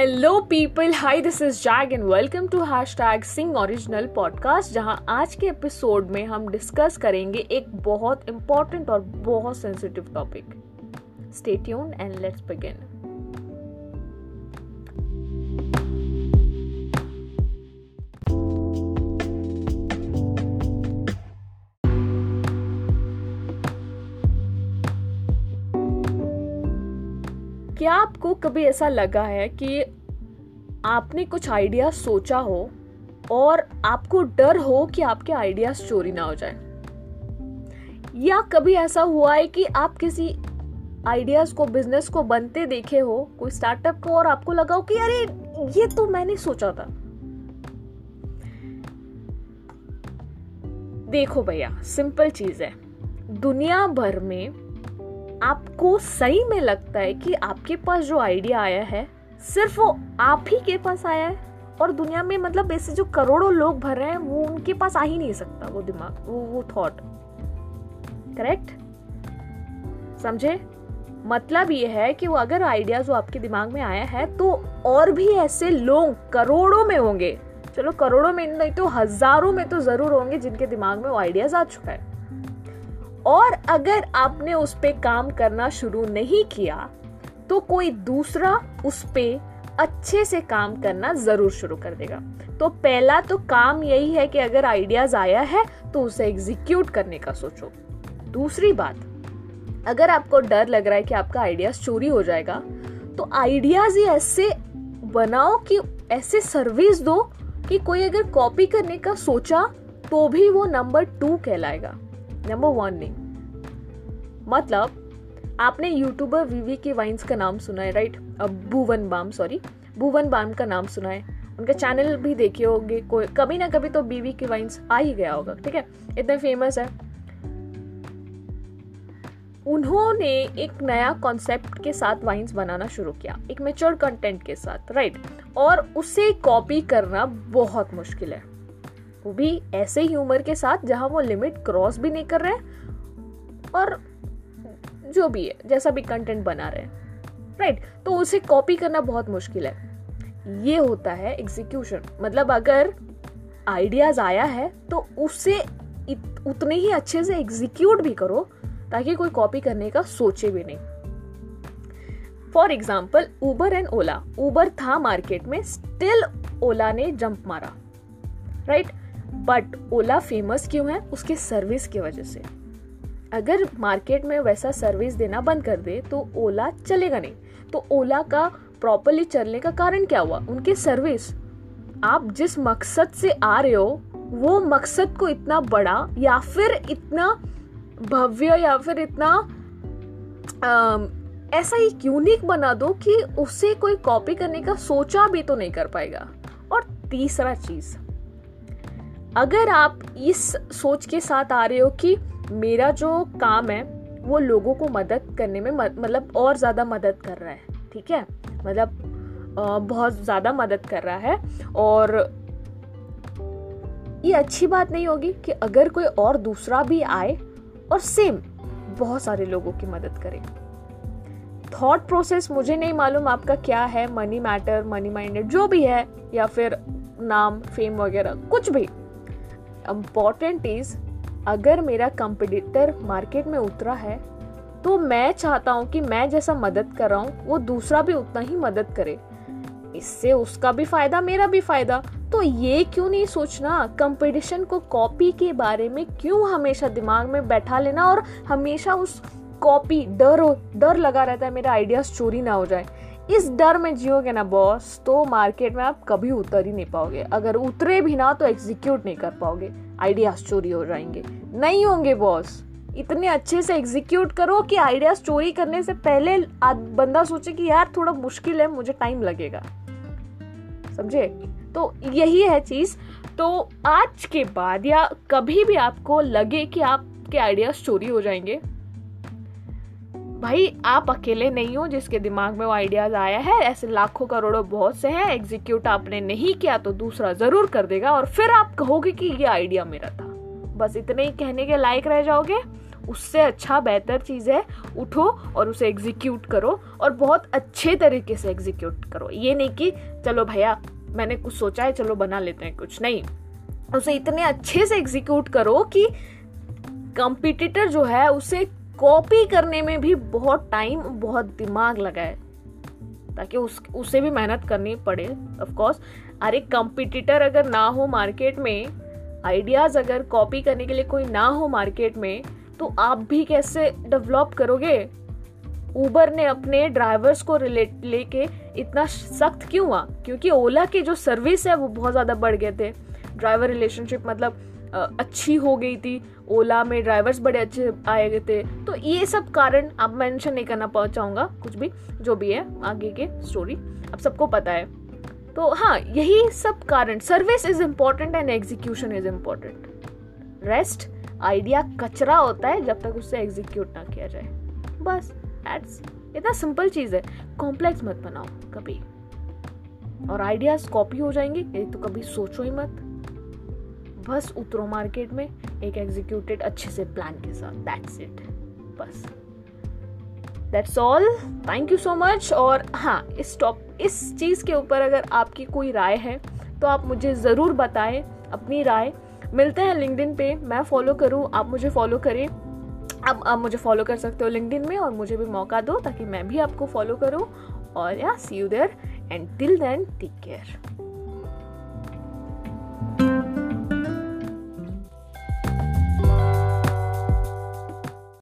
Hello people hi this is Jag and welcome to hashtag sing original podcast जहाँ आज के episode में हम डिस्कस करेंगे एक बहुत इंपॉर्टेंट और बहुत sensitive topic stay tuned and let's begin क्या आपको कभी ऐसा लगा है कि आपने कुछ आइडिया सोचा हो और आपको डर हो कि आपके आइडियाज़ चोरी ना हो जाए? या कभी ऐसा हुआ है कि आप किसी आइडियाज़ को, बिज़नेस को बनते देखे हो, कोई स्टार्टअप को, और आपको लगा हो कि अरे, ये तो मैंने सोचा था। देखो भैया, सिंपल चीज़ है। दुनिया भर में आपको सही में लगता है कि आपके पास जो आइडिया आया है, सिर्फ़ वो आप ही के पास आया है? और दुनिया में मतलब ऐसे जो करोड़ों लोग भर रहे हैं, वो उनके पास आ ही नहीं सकता वो दिमाग, वो वो थॉट करेक्ट समझे? मतलब ये है कि वो अगर आइडिया जो आपके दिमाग में आया है तो और भी ऐसे लोग करोड़ों में होंगे। चलो करोड़ों में नहीं तो हज़ारों में तो ज़रूर होंगे जिनके दिमाग में वो आइडियाज़ आ चुका है। और अगर आपने उस पर काम करना शुरू नहीं किया तो कोई दूसरा उस पर अच्छे से काम करना ज़रूर शुरू कर देगा। तो पहला तो काम यही है कि अगर आइडियाज़ आया है तो उसे एग्जीक्यूट करने का सोचो। दूसरी बात, अगर आपको डर लग रहा है कि आपका आइडियाज़ चोरी हो जाएगा तो आइडियाज़ ही ऐसे बनाओ कि ऐसे सर्विस दो कि कोई अगर कॉपी करने का सोचा तो भी वो नंबर टू कहलाएगा। नंबर वन नहीं मतलब आपने यूट्यूबर वीवी के वाइन्स का नाम सुना है राइट भुवन बाम सॉरी भुवन बाम का नाम सुना है। उनका चैनल भी देखे होंगे, कोई, कभी ना कभी तो बीवी के वाइन्स आ ही गया होगा, ठीक है? इतने फ़ेमस है। उन्होंने एक नया कॉन्सेप्ट के साथ वाइन्स बनाना शुरू किया, एक मेच्योर कंटेंट के साथ राइट और उसे कॉपी करना बहुत मुश्किल है। वो भी ऐसे ही ह्यूमर के साथ जहाँ वो लिमिट क्रॉस भी नहीं कर रहे और जो भी है, जैसा भी कंटेंट बना रहे हैं राइट तो उसे कॉपी करना बहुत मुश्किल है। ये होता है एग्जीक्यूशन मतलब अगर आइडियाज़ आया है तो उसे उतने ही अच्छे से एग्जीक्यूट भी करो, ताकि कोई कॉपी करने का सोचे भी नहीं। For example Uber and Ola Uber था मार्केट में स्टिल ओला ने जंप मारा right right? But Ola famous क्यों है? उसके सर्विस की वजह से। अगर मार्केट में वैसा सर्विस देना बंद कर दे तो ओला चलेगा नहीं। तो ओला का प्रॉपरली चलने का कारण क्या हुआ? उनकी सर्विस आप जिस मकसद से आ रहे हो वो मकसद को इतना बड़ा या फिर इतना भव्य या फिर इतना आ, ऐसा एक यूनिक बना दो कि उसे कोई कॉपी करने का सोचा भी तो नहीं कर पाएगा। और तीसरा चीज़ अगर आप इस सोच के साथ आ रहे हो कि मेरा जो काम है, वो लोगों को मदद करने में मतलब और ज़्यादा मदद कर रहा है, ठीक है? मतलब बहुत ज़्यादा मदद कर रहा है और ये अच्छी बात नहीं होगी कि अगर कोई और दूसरा भी आए और सेम बहुत सारे लोगों की मदद करे। थॉट प्रोसेस मुझे नहीं मालूम आपका क्या है मनी मैटर मनी माइंडेड जो भी है, या फिर नाम फेम वगैरह, कुछ भी। इंपॉर्टेंट इज़ अगर मेरा कंपटीटर मार्केट में उतरा है तो मैं चाहता हूँ कि मैं जैसा मदद कर रहा हूँ, वो दूसरा भी उतना ही मदद करे। इससे उसका भी फ़ायदा, मेरा भी फ़ायदा। तो ये क्यों नहीं सोचना कंपटीशन को कॉपी के बारे में क्यों हमेशा दिमाग में बैठा लेना और हमेशा उस कॉपी डर डर लगा रहता है, मेरा आइडियाज़ चोरी ना हो जाए। इस डर में जियोगे ना बॉस तो मार्केट में आप कभी उतर ही नहीं पाओगे। अगर उतरे भी ना तो एग्जीक्यूट नहीं कर पाओगे। आइडियाज़ चोरी हो जाएँगे। नहीं होंगे बॉस इतने अच्छे से एग्जीक्यूट करो कि आइडियाज़ चोरी करने से पहले बंदा सोचे कि यार, थोड़ा मुश्किल है, मुझे टाइम लगेगा। समझे? तो यही है चीज़। तो आज के बाद या कभी भी आपको लगे कि आपके आइडियाज़ चोरी हो जाएँगे भाई, आप अकेले नहीं हो जिसके दिमाग में वो आइडियाज़ आया है। ऐसे लाखों करोड़ों बहुत से हैं। एग्जीक्यूट आपने नहीं किया तो दूसरा ज़रूर कर देगा और फिर आप कहोगे कि ये आइडिया मेरा था। बस इतने ही कहने के लायक रह जाओगे। उससे अच्छा बेहतर चीज़ है, उठो और उसे एग्जीक्यूट करो और बहुत अच्छे तरीके से एग्जीक्यूट करो। ये नहीं कि, चलो भैया, मैंने कुछ सोचा है, चलो बना लेते हैं कुछ। नहीं। उसे इतने अच्छे से एग्जीक्यूट करो कि कंपिटिटर जो है, उसे कॉपी करने में भी बहुत टाइम बहुत दिमाग लगाए ताकि उस, उसे भी मेहनत करनी पड़े ऑफ़ कोर्स अरे कंपिटिटर अगर ना हो मार्केट में आइडियाज़ अगर कॉपी करने के लिए कोई ना हो मार्केट में तो आप भी कैसे डेवलप करोगे? ऊबर ने अपने ड्राइवर्स को रिलेट लेके इतना सख्त क्यों हुआ? क्योंकि ओला की जो सर्विस है, वो बहुत ज़्यादा बढ़ गए थे। ड्राइवर रिलेशनशिप मतलब अच्छी हो गई थी, ओला में ड्राइवर्स बड़े अच्छे आए गए थे। तो ये सब कारण अब मेंशन नहीं करना चाहूँगा, कुछ भी, जो भी है, आगे के स्टोरी अब सबको पता है। तो हाँ यही सब कारण service is important and execution is important rest idea कचरा होता है जब तक उससे एग्जीक्यूट ना किया जाए। बस एड्स इतना सिंपल चीज़ है। कॉम्प्लेक्स मत बनाओ, कभी। और आइडियाज़ कॉपी हो जाएँगे, ये तो कभी सोचो ही मत। बस उतरो मार्केट में, एक एग्जीक्यूटेड अच्छे से प्लान के साथ। दैट्स इट बस। That's all thank you so much और हाँ इस टॉप इस चीज़ के ऊपर अगर आपकी कोई राय है तो आप मुझे ज़रूर बताएँ अपनी राय। मिलते हैं लिंकडिन पे। मैं फॉलो करूँ। आप मुझे फॉलो करें। अब, आप मुझे फॉलो कर सकते हो लिंकडिन में और मुझे भी मौका दो ताकि मैं भी आपको फॉलो करूँ। और या see you there and till then take care